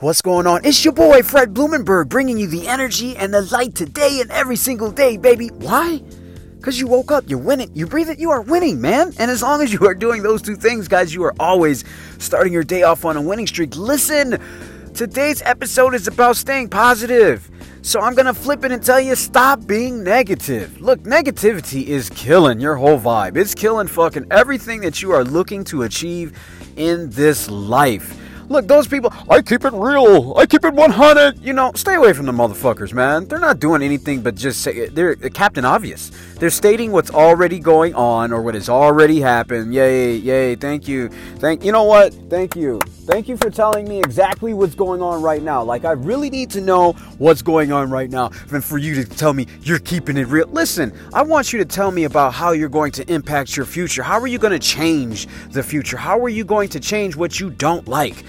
What's going on? It's your boy Fred Blumenberg bringing you the energy and the light today and every single day, baby. Why? Because you woke up, you're winning, you breathe it, you are winning, man. And as long as you are doing those two things, guys, you are always starting your day off on a winning streak. Listen, today's episode is about staying positive. So I'm gonna flip it and tell you stop being negative. Look, negativity is killing your whole vibe. It's killing fucking everything that you are looking to achieve in this life. Look, those people, I keep it real. I keep it 100. You know, stay away from the motherfuckers, man. They're not doing anything but just say, they're Captain Obvious. They're stating what's already going on or what has already happened. Yay, yay, thank you. Thank, you know what? Thank you. Thank you for telling me exactly what's going on right now. Like, I really need to know what's going on right now. And for you to tell me you're keeping it real. Listen, I want you to tell me about how you're going to impact your future. How are you going to change the future? How are you going to change what you don't like?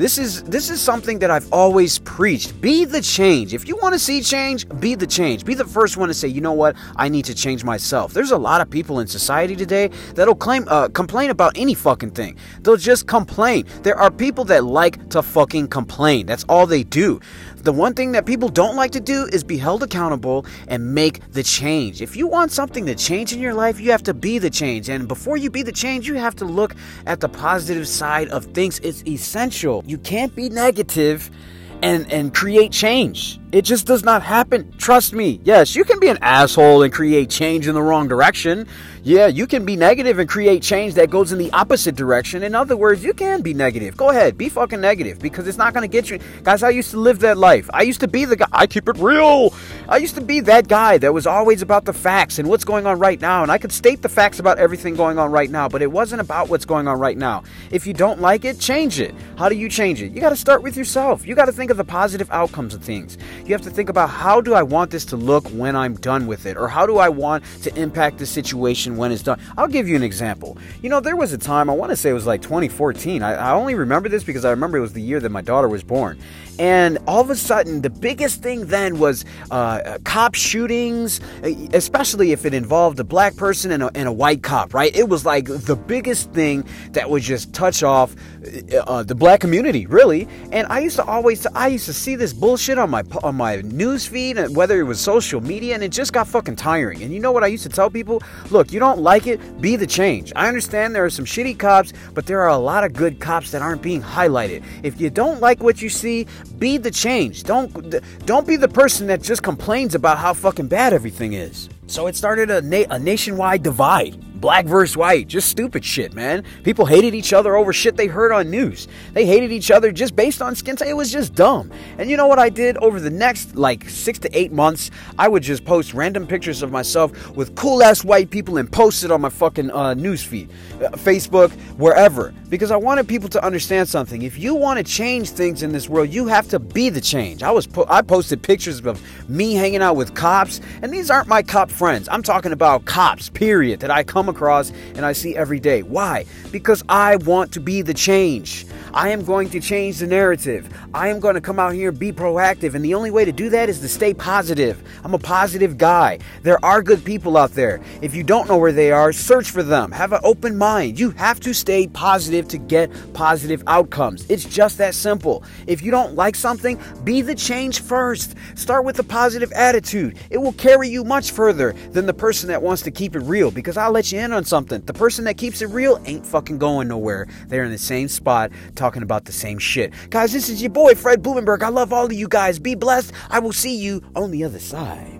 This is this is something that I've always preached. Be the change. If you want to see change, be the change. Be the first one to say, "You know what? I need to change myself." There's a lot of people in society today that'll claim uh, complain about any fucking thing. They'll just complain. There are people that like to fucking complain. That's all they do. The one thing that people don't like to do is be held accountable and make the change. If you want something to change in your life, you have to be the change. And before you be the change, you have to look at the positive side of things. It's essential. You can't be negative and and create change. It just does not happen. Trust me. Yes, you can be an asshole and create change in the wrong direction. Yeah, you can be negative and create change that goes in the opposite direction. In other words, you can be negative. Go ahead, be fucking negative because it's not going to get you. Guys, I used to live that life. I used to be the guy. I keep it real. I used to be that guy that was always about the facts and what's going on right now. And I could state the facts about everything going on right now, but it wasn't about what's going on right now. If you don't like it, change it. How do you change it? You got to start with yourself. You got to think of the positive outcomes of things. You have to think about how do I want this to look when I'm done with it, or how do I want to impact the situation when it's done. I'll give you an example. You know, there was a time, I want to say it was like 2014. I, I only remember this because I remember it was the year that my daughter was born. And all of a sudden, the biggest thing then was uh, cop shootings, especially if it involved a black person and a, and a, white cop, right? It was like the biggest thing that would just touch off uh, the black community, really. And I used to always, I used to see this bullshit on my on my news feed, whether it was social media, and it just got fucking tiring. And you know what I used to tell people? Look, you don't like it, be the change. I understand there are some shitty cops, but there are a lot of good cops that aren't being highlighted. If you don't like what you see, be the change. Don't don't be the person that just complains about how fucking bad everything is. So it started a, na- a nationwide divide black versus white, just stupid shit, man. People hated each other over shit they heard on news. They hated each other just based on skin tone. It was just dumb. And you know what I did over the next like six to eight months? I would just post random pictures of myself with cool ass white people and post it on my fucking uh, news feed, uh, Facebook, wherever, because I wanted people to understand something. If you want to change things in this world, you have to be the change. I was po- I posted pictures of me hanging out with cops, and these aren't my cop friends. I'm talking about cops, period, that I come across and I see every day. Why? Because I want to be the change. I am going to change the narrative. I am going to come out here and be proactive. And the only way to do that is to stay positive. I'm a positive guy. There are good people out there. If you don't know where they are, search for them. Have an open mind. You have to stay positive to get positive outcomes. It's just that simple. If you don't like something, be the change first. Start with a positive attitude. It will carry you much further than the person that wants to keep it real because I'll let you in on something. The person that keeps it real ain't fucking going nowhere. They're in the same spot talking about the same shit. Guys, this is your boy Fred Blumenberg. I love all of you guys. Be blessed. I will see you on the other side.